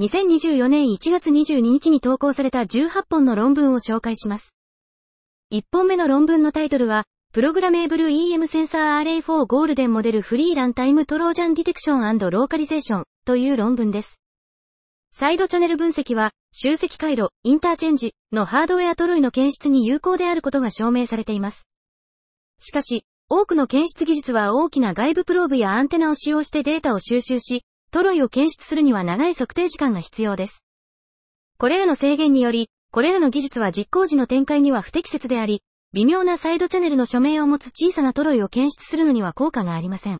2024年1月22日に投稿された18本の論文を紹介します。1本目の論文のタイトルは、プログラメーブル EM センサー RA4 ゴールデンモデルフリーランタイムトロージャンディテクションローカリゼーションという論文です。サイドチャンネル分析は、集積回路、インターチェンジのハードウェアトロイの検出に有効であることが証明されています。しかし、多くの検出技術は大きな外部プローブやアンテナを使用してデータを収集し、トロイを検出するには長い測定時間が必要です。これらの制限により、これらの技術は実行時の展開には不適切であり、微妙なサイドチャンネルの署名を持つ小さなトロイを検出するのには効果がありません。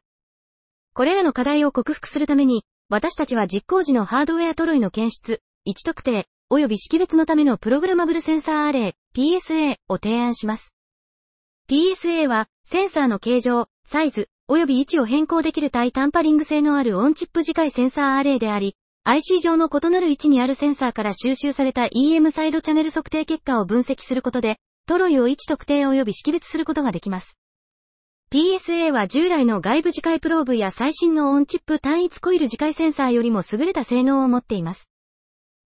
これらの課題を克服するために、私たちは実行時のハードウェアトロイの検出、位置特定、及び識別のためのプログラマブルセンサーアレイ、PSA を提案します。PSA は、センサーの形状、サイズ、及び位置を変更できる対タンパリング性のあるオンチップ次回センサーアレイであり、IC 上の異なる位置にあるセンサーから収集された EM サイドチャンネル測定結果を分析することで、トロイを位置特定及び識別することができます。PSA は従来の外部次回プローブや最新のオンチップ単一コイル次回センサーよりも優れた性能を持っています。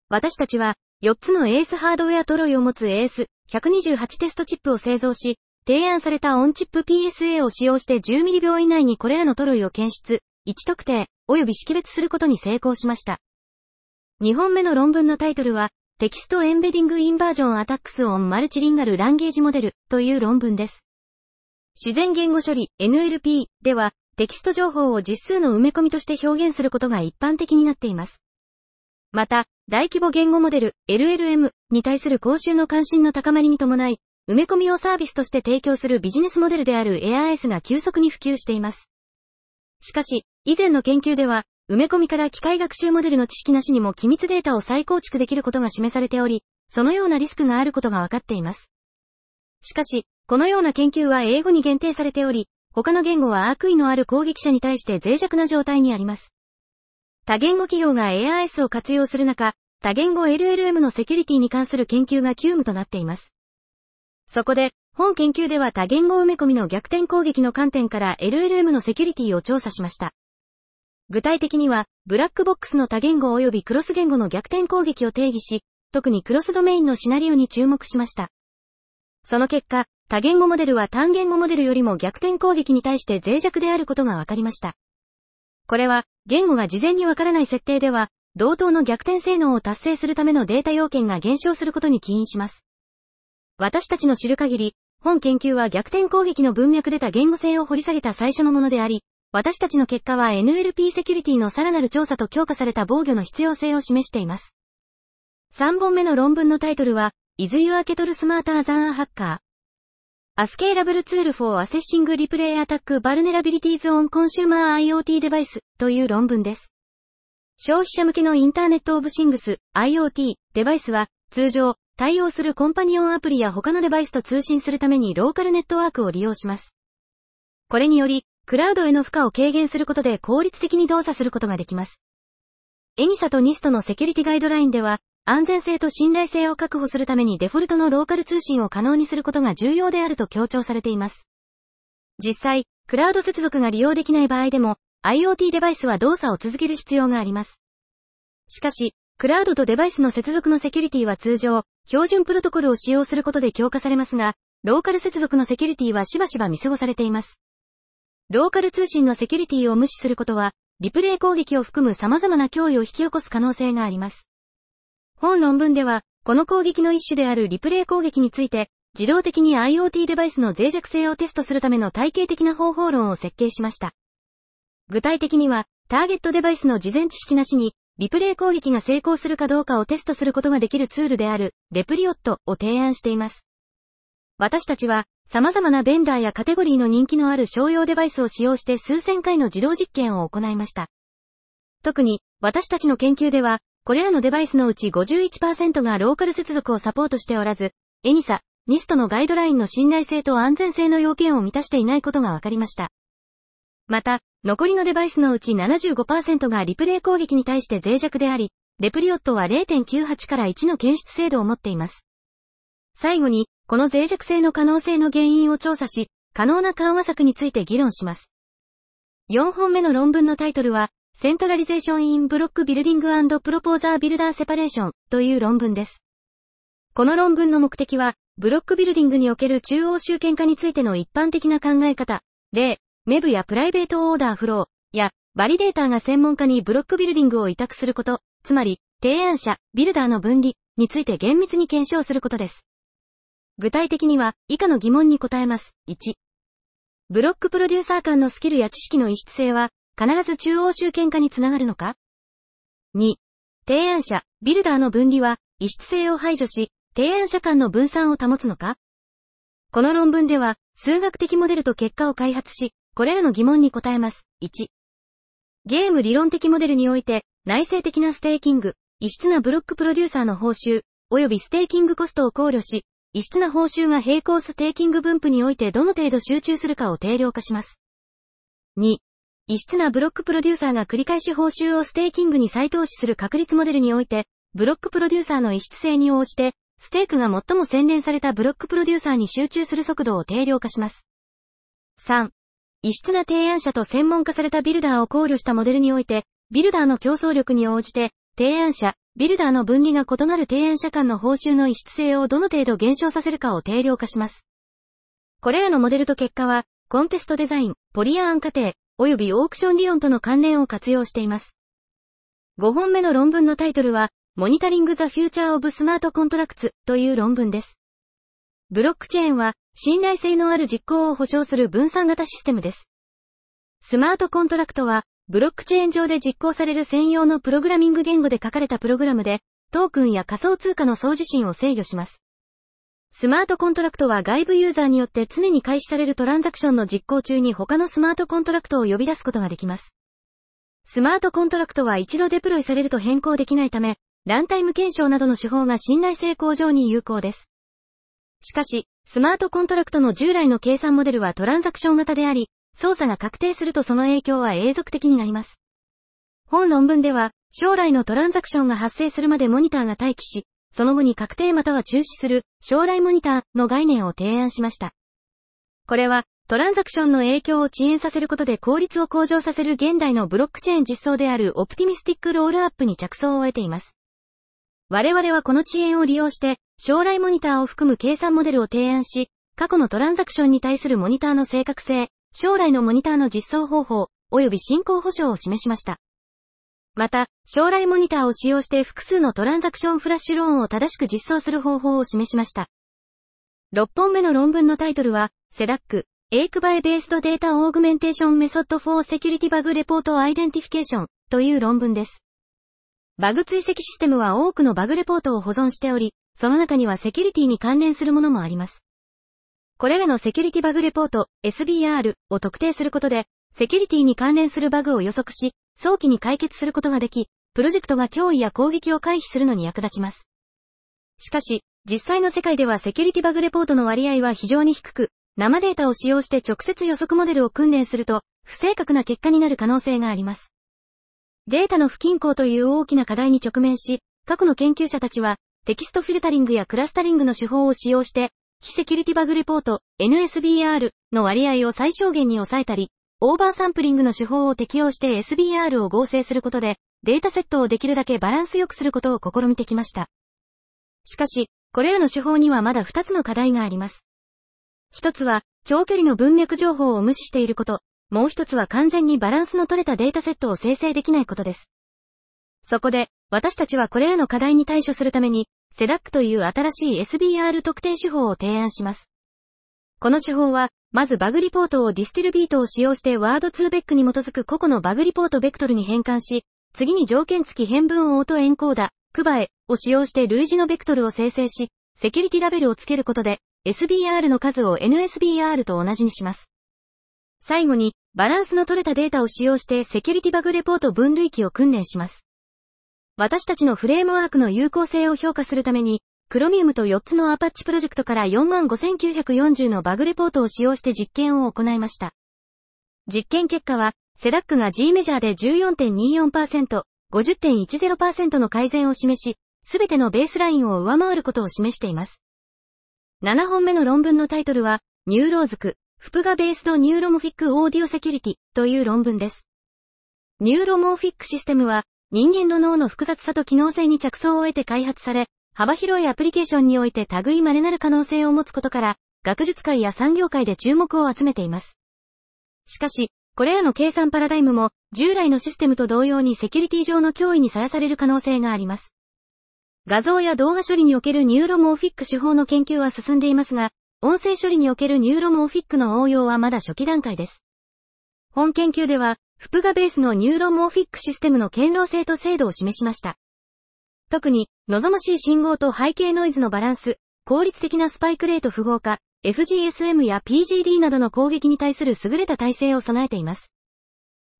私たちは、4つの AS ハードウェアトロイを持つ AS128 テストチップを製造し、提案されたオンチップ PSA を使用して10ミリ秒以内にこれらのトロイを検出、位置特定、及び識別することに成功しました。2本目の論文のタイトルは、テキストエンベディングインバージョンアタックスオンマルチリンガルランゲージモデルという論文です。自然言語処理 NLP では、テキスト情報を実数の埋め込みとして表現することが一般的になっています。また、大規模言語モデル LLM に対する公衆の関心の高まりに伴い、埋め込みをサービスとして提供するビジネスモデルである AIS が急速に普及しています。しかし、以前の研究では、埋め込みから機械学習モデルの知識なしにも機密データを再構築できることが示されており、そのようなリスクがあることが分かっています。しかし、このような研究は英語に限定されており、他の言語は悪意のある攻撃者に対して脆弱な状態にあります。多言語企業が AIS を活用する中、多言語 LLM のセキュリティに関する研究が急務となっています。そこで、本研究では多言語埋め込みの逆転攻撃の観点から LLM のセキュリティを調査しました。具体的には、ブラックボックスの多言語及びクロス言語の逆転攻撃を定義し、特にクロスドメインのシナリオに注目しました。その結果、多言語モデルは単言語モデルよりも逆転攻撃に対して脆弱であることが分かりました。これは、言語が事前にわからない設定では、同等の逆転性能を達成するためのデータ要件が減少することに起因します。私たちの知る限り、本研究は逆転攻撃の文脈出た言語性を掘り下げた最初のものであり、私たちの結果は NLP セキュリティのさらなる調査と強化された防御の必要性を示しています。3本目の論文のタイトルは、Is Your Kettle Smarter Than a Hacker? A Scalable Tool for Assessing Replay Attack Vulnerabilities on Consumer IoT Device という論文です。消費者向けのインターネットオブシングス IoT デバイスは通常対応するコンパニオンアプリや他のデバイスと通信するためにローカルネットワークを利用します。これにより、クラウドへの負荷を軽減することで効率的に動作することができます。エニサとニストのセキュリティガイドラインでは、安全性と信頼性を確保するためにデフォルトのローカル通信を可能にすることが重要であると強調されています。実際、クラウド接続が利用できない場合でも、IoT デバイスは動作を続ける必要があります。しかし、クラウドとデバイスの接続のセキュリティは通常、標準プロトコルを使用することで強化されますが、ローカル接続のセキュリティはしばしば見過ごされています。ローカル通信のセキュリティを無視することは、リプレイ攻撃を含む様々な脅威を引き起こす可能性があります。本論文では、この攻撃の一種であるリプレイ攻撃について、自動的に IoT デバイスの脆弱性をテストするための体系的な方法論を設計しました。具体的には、ターゲットデバイスの事前知識なしに、リプレイ攻撃が成功するかどうかをテストすることができるツールである、レプリオットを提案しています。私たちは、様々なベンダーやカテゴリーの人気のある商用デバイスを使用して数千回の自動実験を行いました。特に、私たちの研究では、これらのデバイスのうち51%がローカル接続をサポートしておらず、エニサ、ニストのガイドラインの信頼性と安全性の要件を満たしていないことが分かりました。また、残りのデバイスのうち75%がリプレイ攻撃に対して脆弱であり、レプリオットは0.98から1の検出精度を持っています。最後に、この脆弱性の可能性の原因を調査し、可能な緩和策について議論します。4本目の論文のタイトルは、 Centralization in Block Building Proposer Builder Separation という論文です。この論文の目的は、ブロックビルディングにおける中央集権化についての一般的な考え方、例、 MEV やプライベートオーダーフロー、や、バリデーターが専門家にブロックビルディングを委託すること、つまり、提案者、ビルダーの分離、について厳密に検証することです。具体的には、以下の疑問に答えます。1。ブロックプロデューサー間のスキルや知識の異質性は、必ず中央集権化につながるのか ?2. 提案者、ビルダーの分離は、異質性を排除し、提案者間の分散を保つのか？この論文では、数学的モデルと結果を開発し、これらの疑問に答えます。1。ゲーム理論的モデルにおいて、内製的なステーキング、異質なブロックプロデューサーの報酬、及びステーキングコストを考慮し、異質な報酬が並行ステーキング分布においてどの程度集中するかを定量化します。2. 異質なブロックプロデューサーが繰り返し報酬をステーキングに再投資する確率モデルにおいて、ブロックプロデューサーの異質性に応じて、ステークが最も洗練されたブロックプロデューサーに集中する速度を定量化します。3. 異質な提案者と専門化されたビルダーを考慮したモデルにおいて、ビルダーの競争力に応じて、提案者、ビルダーの分離が異なる提案者間の報酬の異質性をどの程度減少させるかを定量化します。これらのモデルと結果は、コンテストデザイン、ポリアーン過程、及びオークション理論との関連を活用しています。5本目の論文のタイトルは、モニタリング・ザ・フューチャー・オブ・スマート・コントラクツという論文です。ブロックチェーンは、信頼性のある実行を保証する分散型システムです。スマートコントラクトは、ブロックチェーン上で実行される専用のプログラミング言語で書かれたプログラムで、トークンや仮想通貨の送受信を制御します。スマートコントラクトは外部ユーザーによって常に開始されるトランザクションの実行中に他のスマートコントラクトを呼び出すことができます。スマートコントラクトは一度デプロイされると変更できないため、ランタイム検証などの手法が信頼性向上に有効です。しかし、スマートコントラクトの従来の計算モデルはトランザクション型であり、操作が確定するとその影響は永続的になります。本論文では、将来のトランザクションが発生するまでモニターが待機し、その後に確定または中止する、将来モニターの概念を提案しました。これは、トランザクションの影響を遅延させることで効率を向上させる現代のブロックチェーン実装であるオプティミスティックロールアップに着想を得ています。我々はこの遅延を利用して、将来モニターを含む計算モデルを提案し、過去のトランザクションに対するモニターの正確性、将来のモニターの実装方法、及び進行保証を示しました。また、将来モニターを使用して複数のトランザクションフラッシュローンを正しく実装する方法を示しました。6本目の論文のタイトルは、 SEDAC、A CVAE-Based Data Augmentation Method for Security Bug Report Identification という論文です。バグ追跡システムは多くのバグレポートを保存しており、その中にはセキュリティに関連するものもあります。これらのセキュリティバグレポート、SBR を特定することで、セキュリティに関連するバグを予測し、早期に解決することができ、プロジェクトが脅威や攻撃を回避するのに役立ちます。しかし、実際の世界ではセキュリティバグレポートの割合は非常に低く、生データを使用して直接予測モデルを訓練すると、不正確な結果になる可能性があります。データの不均衡という大きな課題に直面し、過去の研究者たちは、テキストフィルタリングやクラスタリングの手法を使用して、非セキュリティバグレポート、NSBR の割合を最小限に抑えたり、オーバーサンプリングの手法を適用して SBR を合成することで、データセットをできるだけバランスよくすることを試みてきました。しかし、これらの手法にはまだ2つの課題があります。一つは、長距離の文脈情報を無視していること、もう一つは完全にバランスの取れたデータセットを生成できないことです。そこで、私たちはこれらの課題に対処するために、 SEDAC という新しい SBR 特定手法を提案します。この手法は、まずバグリポートを DistilBERT を使用して word2vec に基づく個々のバグリポートベクトルに変換し、次に条件付き変分オートエンコーダ、 CVAE を使用して類似のベクトルを生成し、セキュリティラベルをつけることで、SBR の数を NSBR と同じにします。最後に、バランスの取れたデータを使用してセキュリティバグレポート分類器を訓練します。私たちのフレームワークの有効性を評価するために、 Chromium と4つの Apache プロジェクトから45,940のバグレポートを使用して実験を行いました。実験結果は、 SEDAC が G メジャーで14.24%、50.10%の改善を示し、すべてのベースラインを上回ることを示しています。7本目の論文のタイトルは、 NeuroSec、FPGA-Based Neuromorphic Audio Security という論文です。ニューロモーフィックシステムは、人間の脳の複雑さと機能性に着想を得て開発され、幅広いアプリケーションにおいて類稀なる可能性を持つことから、学術界や産業界で注目を集めています。しかし、これらの計算パラダイムも、従来のシステムと同様にセキュリティ上の脅威にさらされる可能性があります。画像や動画処理におけるニューロモーフィック手法の研究は進んでいますが、音声処理におけるニューロモーフィックの応用はまだ初期段階です。本研究では、 FPGA ベースのニューロモーフィックシステムの堅牢性と精度を示しました。特に、望ましい信号と背景ノイズのバランス、効率的なスパイクレート符号化、FGSM や PGD などの攻撃に対する優れた耐性を備えています。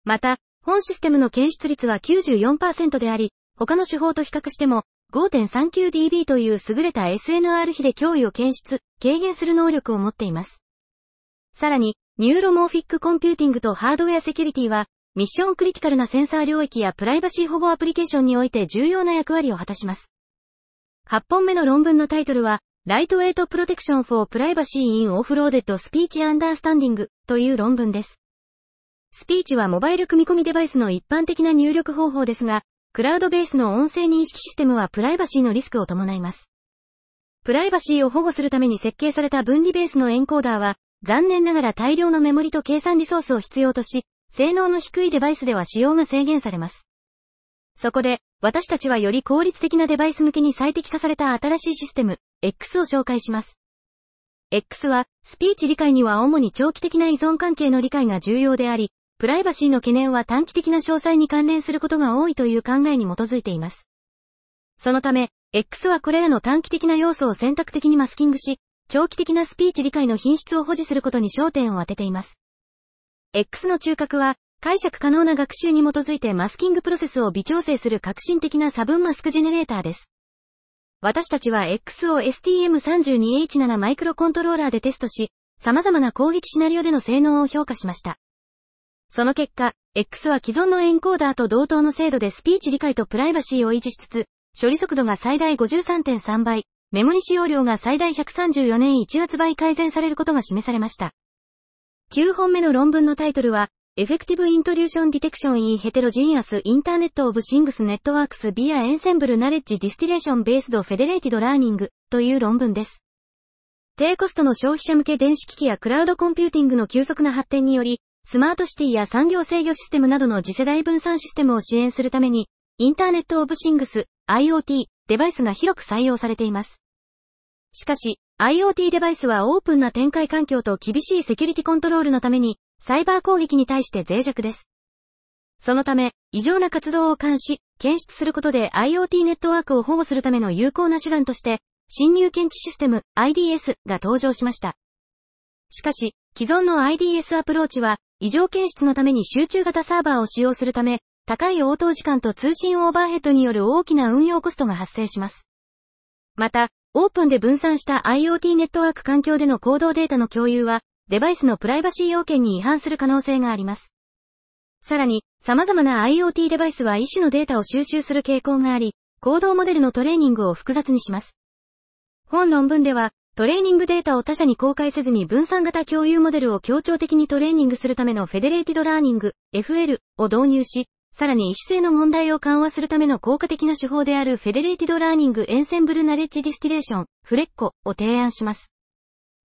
また、本システムの検出率は94%であり、他の手法と比較しても 5.39dB という優れた SNR 比で脅威を検出、軽減する能力を持っています。さらに、ニューロモーフィックコンピューティングとハードウェアセキュリティは、ミッションクリティカルなセンサー領域やプライバシー保護アプリケーションにおいて重要な役割を果たします。8本目の論文のタイトルは、Lightweight Protection for Privacy in Offloaded Speech Understanding という論文です。スピーチはモバイル組み込みデバイスの一般的な入力方法ですが、クラウドベースの音声認識システムはプライバシーのリスクを伴います。プライバシーを保護するために設計された分離ベースのエンコーダーは、残念ながら大量のメモリと計算リソースを必要とし、性能の低いデバイスでは使用が制限されます。そこで、私たちはより効率的なデバイス向けに最適化された新しいシステム、X を紹介します。X は、スピーチ理解には主に長期的な依存関係の理解が重要であり、プライバシーの懸念は短期的な詳細に関連することが多いという考えに基づいています。そのため、X はこれらの短期的な要素を選択的にマスキングし、長期的なスピーチ理解の品質を保持することに焦点を当てています。X の中核は、解釈可能な学習に基づいてマスキングプロセスを微調整する革新的な差分マスクジェネレーターです。私たちは X を STM32H7 マイクロコントローラーでテストし、様々な攻撃シナリオでの性能を評価しました。その結果、X は既存のエンコーダーと同等の精度でスピーチ理解とプライバシーを維持しつつ、処理速度が最大53.3倍、メモリ使用量が最大134年1月倍改善されることが示されました。9本目の論文のタイトルは、Effective Intrusion Detection in Heterogeneous Internet of Things Networks via Ensemble Knowledge Distillation Based Federated Learning という論文です。低コストの消費者向け電子機器やクラウドコンピューティングの急速な発展により、スマートシティや産業制御システムなどの次世代分散システムを支援するために、インターネットオブシングス、IoT、デバイスが広く採用されています。しかし、IoT デバイスはオープンな展開環境と厳しいセキュリティコントロールのために、サイバー攻撃に対して脆弱です。そのため、異常な活動を監視、検出することで IoT ネットワークを保護するための有効な手段として、侵入検知システム IDS が登場しました。しかし、既存の IDS アプローチは、異常検出のために集中型サーバーを使用するため、高い応答時間と通信オーバーヘッドによる大きな運用コストが発生します。また、オープンで分散した IoT ネットワーク環境での行動データの共有は、デバイスのプライバシー要件に違反する可能性があります。さらに、様々な IoT デバイスは一種のデータを収集する傾向があり、行動モデルのトレーニングを複雑にします。本論文では、トレーニングデータを他社に公開せずに分散型共有モデルを協調的にトレーニングするための Federated Learning、FL を導入し、さらに異種性の問題を緩和するための効果的な手法である Federated Learning Ensemble Knowledge Distillation、フレッコを提案します。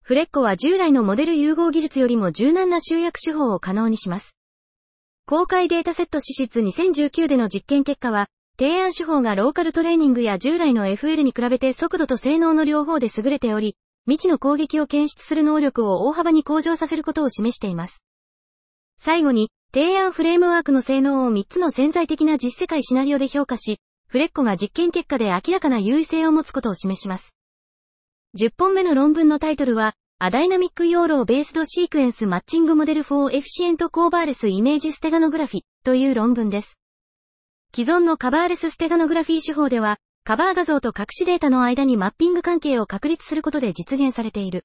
フレッコは従来のモデル融合技術よりも柔軟な集約手法を可能にします。公開データセット指出2019での実験結果は、提案手法がローカルトレーニングや従来の FL に比べて速度と性能の両方で優れており、未知の攻撃を検出する能力を大幅に向上させることを示しています。最後に、提案フレームワークの性能を3つの潜在的な実世界シナリオで評価し、フレッコが実験結果で明らかな優位性を持つことを示します。10本目の論文のタイトルは、アダイナミック養老ベースドシークエンスマッチングモデル for efficient c o v a r e s image steganography という論文です。既存のカバーレスステガノグラフィー手法では、カバー画像と隠しデータの間にマッピング関係を確立することで実現されている。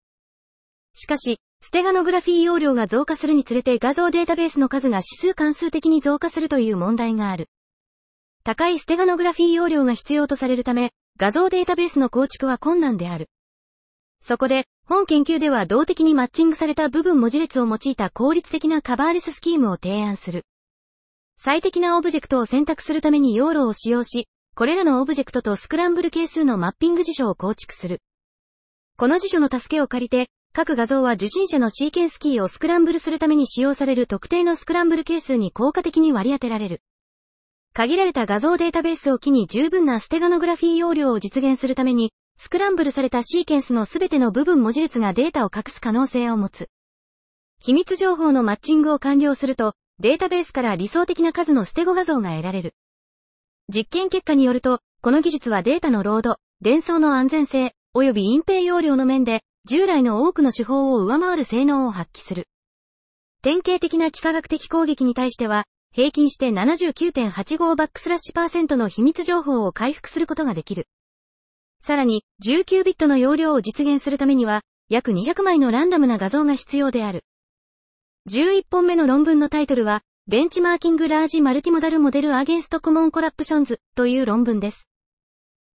しかし、ステガノグラフィー容量が増加するにつれて画像データベースの数が指数関数的に増加するという問題がある。高いステガノグラフィー容量が必要とされるため、画像データベースの構築は困難である。そこで、本研究では動的にマッチングされた部分文字列を用いた効率的なカバーレススキームを提案する。最適なオブジェクトを選択するために容量を使用し、これらのオブジェクトとスクランブル係数のマッピング辞書を構築する。この辞書の助けを借りて、各画像は受信者のシーケンスキーをスクランブルするために使用される特定のスクランブル係数に効果的に割り当てられる。限られた画像データベースを機に十分なステガノグラフィー容量を実現するために、スクランブルされたシーケンスのすべての部分文字列がデータを隠す可能性を持つ。秘密情報のマッチングを完了すると、データベースから理想的な数のステゴ画像が得られる。実験結果によると、この技術はデータのロード、伝送の安全性、及び隠蔽容量の面で、従来の多くの手法を上回る性能を発揮する。典型的な幾何学的攻撃に対しては、平均して79.85バックスラッシュパーセントの秘密情報を回復することができる。さらに、19ビットの容量を実現するためには、約200枚のランダムな画像が必要である。11本目の論文のタイトルは、ベンチマーキングラージマルティモダルモデルアゲンストコモンコラプションズという論文です。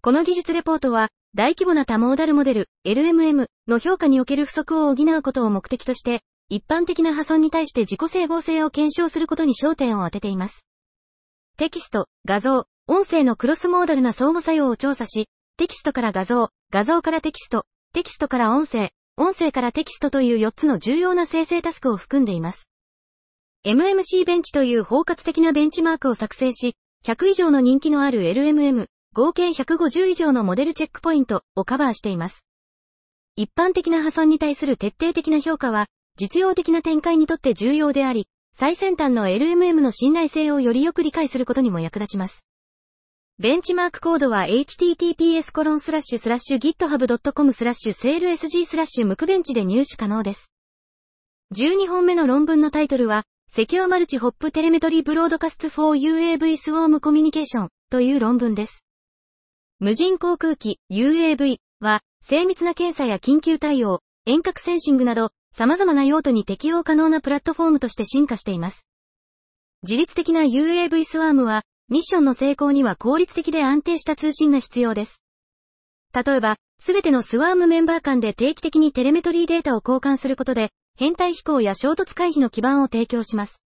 この技術レポートは、大規模な多モーダルモデル、LMM の評価における不足を補うことを目的として、一般的な破損に対して自己整合性を検証することに焦点を当てています。テキスト、画像、音声のクロスモーダルな相互作用を調査し、テキストから画像、画像からテキスト、テキストから音声、音声からテキストという4つの重要な生成タスクを含んでいます。MMC ベンチという包括的なベンチマークを作成し、100以上の人気のある LMM、合計150以上のモデルチェックポイントをカバーしています。一般的な破損に対する徹底的な評価は、実用的な展開にとって重要であり、最先端の LMM の信頼性をよりよく理解することにも役立ちます。ベンチマークコードは https://github.com スラッシュ salesg スラッシュムクベンチで入手可能です。12本目の論文のタイトルは、セキュアマルチホップテレメトリーブロードカスト for UAV スウォームコミュニケーションという論文です。無人航空機 UAV は精密な検査や緊急対応、遠隔センシングなど様々な用途に適用可能なプラットフォームとして進化しています。自律的な UAV スワームはミッションの成功には効率的で安定した通信が必要です。例えば、すべてのスワームメンバー間で定期的にテレメトリーデータを交換することで、変態飛行や衝突回避の基盤を提供します。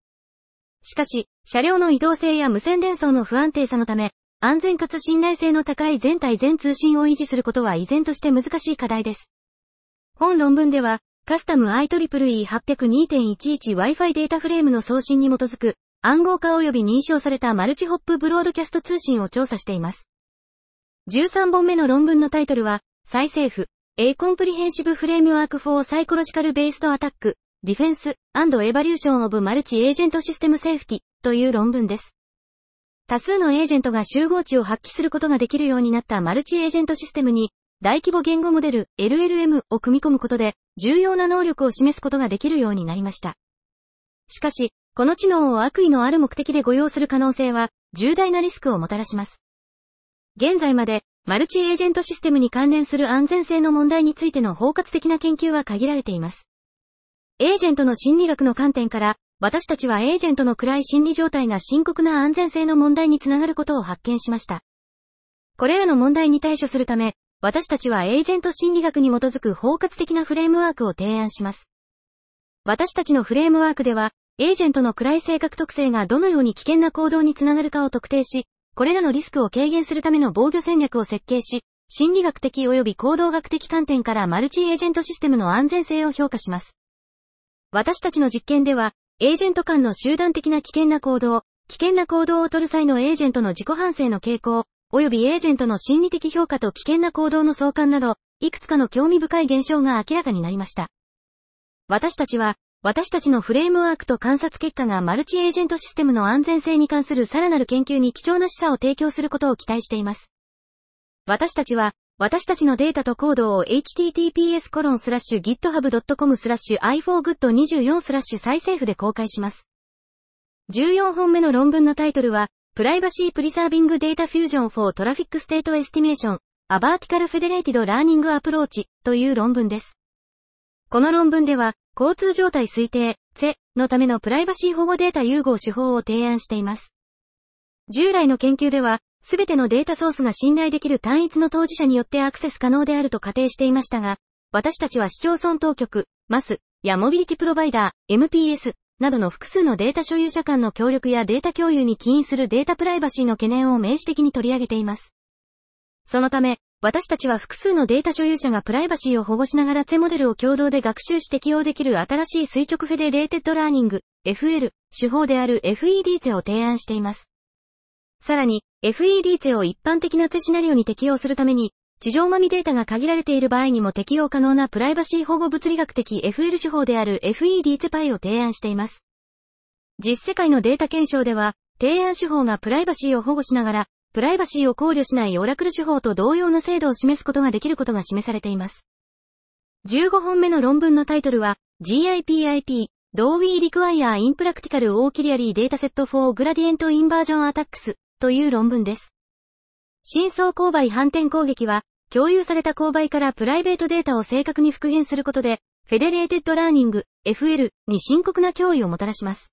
しかし、車両の移動性や無線伝送の不安定さのため、安全かつ信頼性の高い全体全通信を維持することは依然として難しい課題です。本論文では、カスタム IEEE802.11Wi-Fi データフレームの送信に基づく、暗号化及び認証されたマルチホップブロードキャスト通信を調査しています。13本目の論文のタイトルは、再政府、A Comprehensive Framework for Psychological Based Attack, Defense and Evaluation of Multi-Agent System Safety という論文です。多数のエージェントが集合値を発揮することができるようになったマルチエージェントシステムに、大規模言語モデル LLM を組み込むことで、重要な能力を示すことができるようになりました。しかし、この知能を悪意のある目的で誤用する可能性は、重大なリスクをもたらします。現在まで、マルチエージェントシステムに関連する安全性の問題についての包括的な研究は限られています。エージェントの心理学の観点から、私たちはエージェントの暗い心理状態が深刻な安全性の問題につながることを発見しました。これらの問題に対処するため、私たちはエージェント心理学に基づく包括的なフレームワークを提案します。私たちのフレームワークでは、エージェントの暗い性格特性がどのように危険な行動につながるかを特定し、これらのリスクを軽減するための防御戦略を設計し、心理学的及び行動学的観点からマルチエージェントシステムの安全性を評価します。私たちの実験では、エージェント間の集団的な危険な行動、危険な行動をとる際のエージェントの自己反省の傾向、及びエージェントの心理的評価と危険な行動の相関など、いくつかの興味深い現象が明らかになりました。私たちは、私たちのフレームワークと観察結果がマルチエージェントシステムの安全性に関するさらなる研究に貴重な示唆を提供することを期待しています。私たちは、私たちのデータとコードを https://github.com スラッシュ iphogood24 スラッシュ再生符で公開します。14本目の論文のタイトルは、プライバシープリサービングデータフュージョン for トラフィックステートエスティメーションアバーティカルフェデレイティドラーニングアプローチという論文です。この論文では、交通状態推定、せ、のためのプライバシー保護データ融合手法を提案しています。従来の研究では、すべてのデータソースが信頼できる単一の当事者によってアクセス可能であると仮定していましたが、私たちは市町村当局、マス、やモビリティプロバイダー、MPS、などの複数のデータ所有者間の協力やデータ共有に起因するデータプライバシーの懸念を明示的に取り上げています。そのため、私たちは複数のデータ所有者がプライバシーを保護しながらツェモデルを共同で学習し適用できる新しい垂直 Federated Learning、FL、手法である FED ツェを提案しています。さらに、FED ツェを一般的なツシナリオに適用するために、地上まみデータが限られている場合にも適用可能なプライバシー保護物理学的 FL 手法である FED ツパイを提案しています。実世界のデータ検証では、提案手法がプライバシーを保護しながら、プライバシーを考慮しないオラクル手法と同様の精度を示すことができることが示されています。15本目の論文のタイトルは、GIPIP、Do We Require in Practical Auxiliary Dataset for Gradient Inversion Attacks という論文です。深層勾配反転攻撃は、共有された勾配からプライベートデータを正確に復元することで、 Federated Learning、FL に深刻な脅威をもたらします。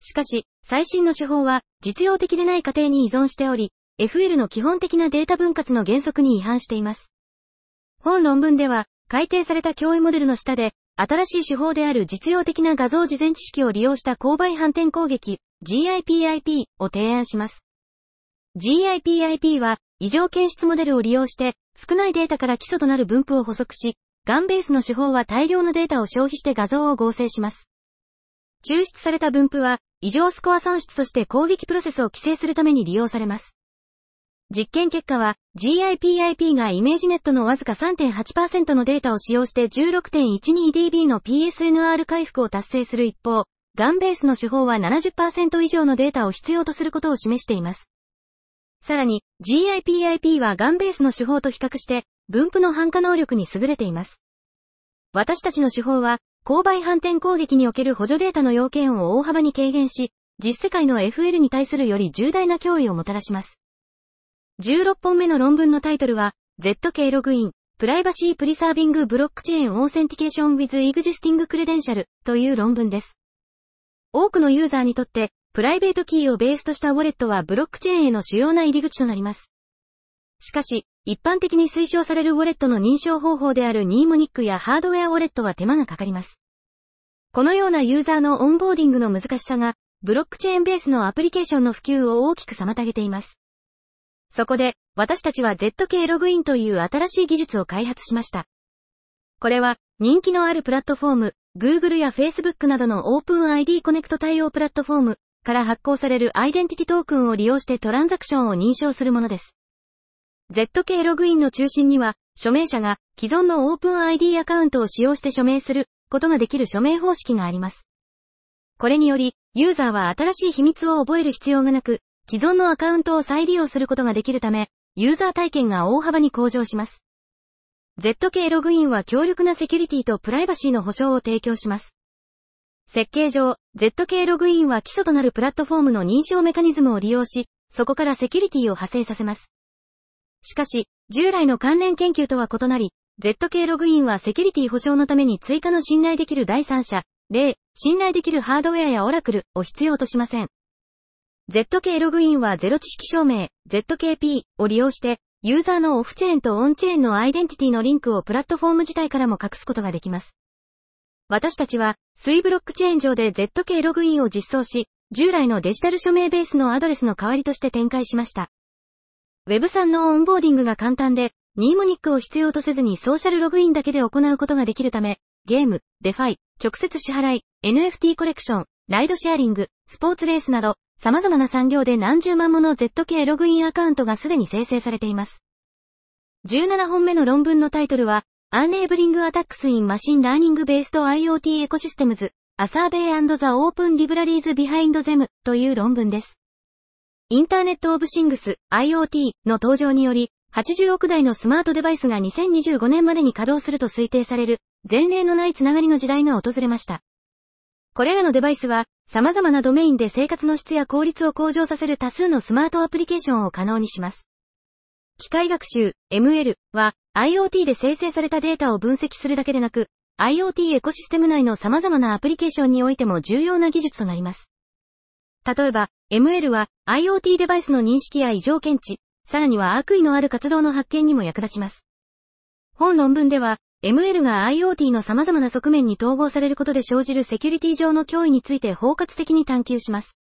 しかし、最新の手法は、実用的でない仮定に依存しており、FL の基本的なデータ分割の原則に違反しています。本論文では、改定された脅威モデルの下で、新しい手法である実用的な画像事前知識を利用した勾配反転攻撃、GIPIP を提案します。GIPIP は、異常検出モデルを利用して、少ないデータから基礎となる分布を捕捉し、 GAN ベースの手法は大量のデータを消費して画像を合成します。抽出された分布は、異常スコア算出として攻撃プロセスを規制するために利用されます。実験結果は、GIPIP が ImageNet のわずか3.8%のデータを使用して 16.12dB の PSNR 回復を達成する一方、GAN ベースの手法は70%以上のデータを必要とすることを示しています。さらに、GIPIP は GAN ベースの手法と比較して、分布の汎化能力に優れています。私たちの手法は、勾配反転攻撃における補助データの要件を大幅に軽減し、実世界の FL に対するより重大な脅威をもたらします。16本目の論文のタイトルは、ZK ログイン、 Privacy-Preserving Blockchain Authentication with existing credential という論文です。多くのユーザーにとって、プライベートキーをベースとしたウォレットはブロックチェーンへの主要な入り口となります。しかし、一般的に推奨されるウォレットの認証方法であるニーモニックやハードウェアウォレットは手間がかかります。このようなユーザーのオンボーディングの難しさが、ブロックチェーンベースのアプリケーションの普及を大きく妨げています。そこで、私たちは ZK ログインという新しい技術を開発しました。これは、人気のあるプラットフォーム、Google や Facebook などの OpenID コネクト対応プラットフォームから発行されるアイデンティティトークンを利用してトランザクションを認証するものです。ZK ログインの中心には、署名者が既存の OpenID アカウントを使用して署名することができる署名方式があります。これにより、ユーザーは新しい秘密を覚える必要がなく、既存のアカウントを再利用することができるため、ユーザー体験が大幅に向上します。ZK ログインは強力なセキュリティとプライバシーの保証を提供します。設計上、ZK ログインは基礎となるプラットフォームの認証メカニズムを利用し、そこからセキュリティを派生させます。しかし、従来の関連研究とは異なり、ZK ログインはセキュリティ保証のために追加の信頼できる第三者、例、信頼できるハードウェアやオラクルを必要としません。ZK ログインはゼロ知識証明、ZKP を利用して、ユーザーのオフチェーンとオンチェーンのアイデンティティのリンクをプラットフォーム自体からも隠すことができます。私たちは、 Sui ブロックチェーン上で ZK ログインを実装し、従来のデジタル署名ベースのアドレスの代わりとして展開しました。Web3 のオンボーディングが簡単で、ニーモニックを必要とせずにソーシャルログインだけで行うことができるため、ゲーム、 DeFi、直接支払い、NFT コレクション、ライドシェアリング、スポーツレースなど、様々な産業で何十万もの ZK ログインアカウントがすでに生成されています。17本目の論文のタイトルは、Unabling Attacks in Machine Learning Based IoT Ecosystems, A Survey and the Open Libraries Behind Them という論文です。インターネットオブシングス IoT の登場により、80億台のスマートデバイスが2025年までに稼働すると推定される、前例のないつながりの時代が訪れました。これらのデバイスは、様々なドメインで生活の質や効率を向上させる多数のスマートアプリケーションを可能にします。機械学習、ML は IoT で生成されたデータを分析するだけでなく、IoT エコシステム内の様々なアプリケーションにおいても重要な技術となります。例えば、ML は IoT デバイスの認識や異常検知、さらには悪意のある活動の発見にも役立ちます。本論文では、ML が IoT の様々な側面に統合されることで生じるセキュリティ上の脅威について包括的に探求します。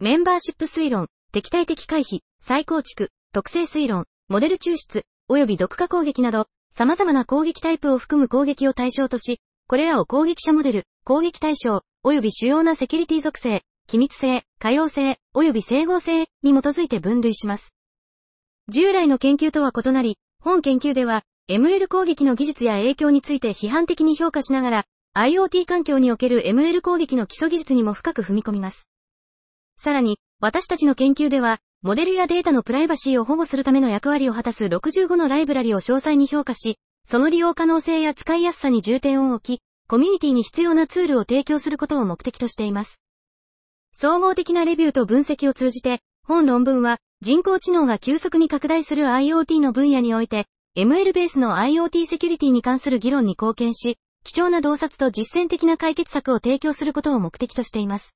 メンバーシップ推論、敵対的回避、再構築、特性推論、モデル抽出、及び毒化攻撃など、様々な攻撃タイプを含む攻撃を対象とし、これらを攻撃者モデル、攻撃対象、及び主要なセキュリティ属性、機密性、可用性、及び整合性に基づいて分類します。従来の研究とは異なり、本研究では、ML 攻撃の技術や影響について批判的に評価しながら、IoT 環境における ML 攻撃の基礎技術にも深く踏み込みます。さらに、私たちの研究では、モデルやデータのプライバシーを保護するための役割を果たす65のライブラリを詳細に評価し、その利用可能性や使いやすさに重点を置き、コミュニティに必要なツールを提供することを目的としています。総合的なレビューと分析を通じて、本論文は人工知能が急速に拡大する IoT の分野において、ML ベースの IoT セキュリティに関する議論に貢献し、貴重な洞察と実践的な解決策を提供することを目的としています。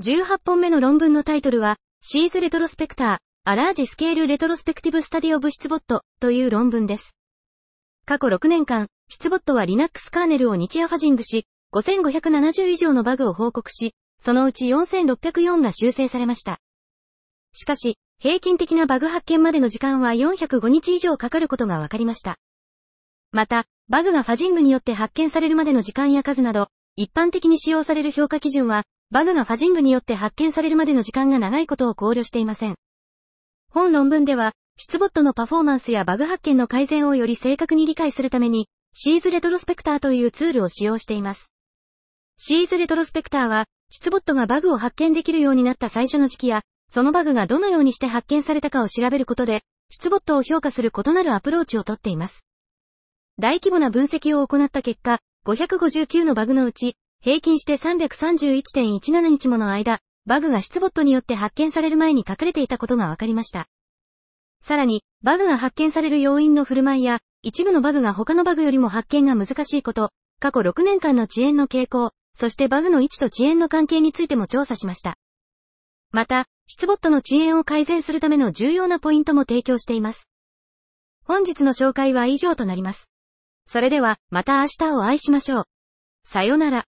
18本目の論文のタイトルは、 SyzRetrospector、A Large-Scale Retrospective Study of Syzbot という論文です。過去6年間、 Syzbot は Linux カーネルを日夜ファジングし、5570以上のバグを報告し、そのうち4604が修正されました。しかし、平均的なバグ発見までの時間は405日以上かかることが分かりました。また、バグがファジングによって発見されるまでの時間や数など、一般的に使用される評価基準は、バグがファジングによって発見されるまでの時間が長いことを考慮していません。本論文では、質ボットのパフォーマンスやバグ発見の改善をより正確に理解するために、シーズレトロスペクターというツールを使用しています。シーズレトロスペクターは、質ボットがバグを発見できるようになった最初の時期や、そのバグがどのようにして発見されたかを調べることで、出ボットを評価する異なるアプローチをとっています。大規模な分析を行った結果、559のバグのうち、平均して331.17日もの間、バグが出ボットによって発見される前に隠れていたことが分かりました。さらに、バグが発見される要因の振る舞いや、一部のバグが他のバグよりも発見が難しいこと、過去6年間の遅延の傾向、そしてバグの位置と遅延の関係についても調査しました。また、質ボットの遅延を改善するための重要なポイントも提供しています。本日の紹介は以上となります。それでは、また明日をお会いしましょう。さよなら。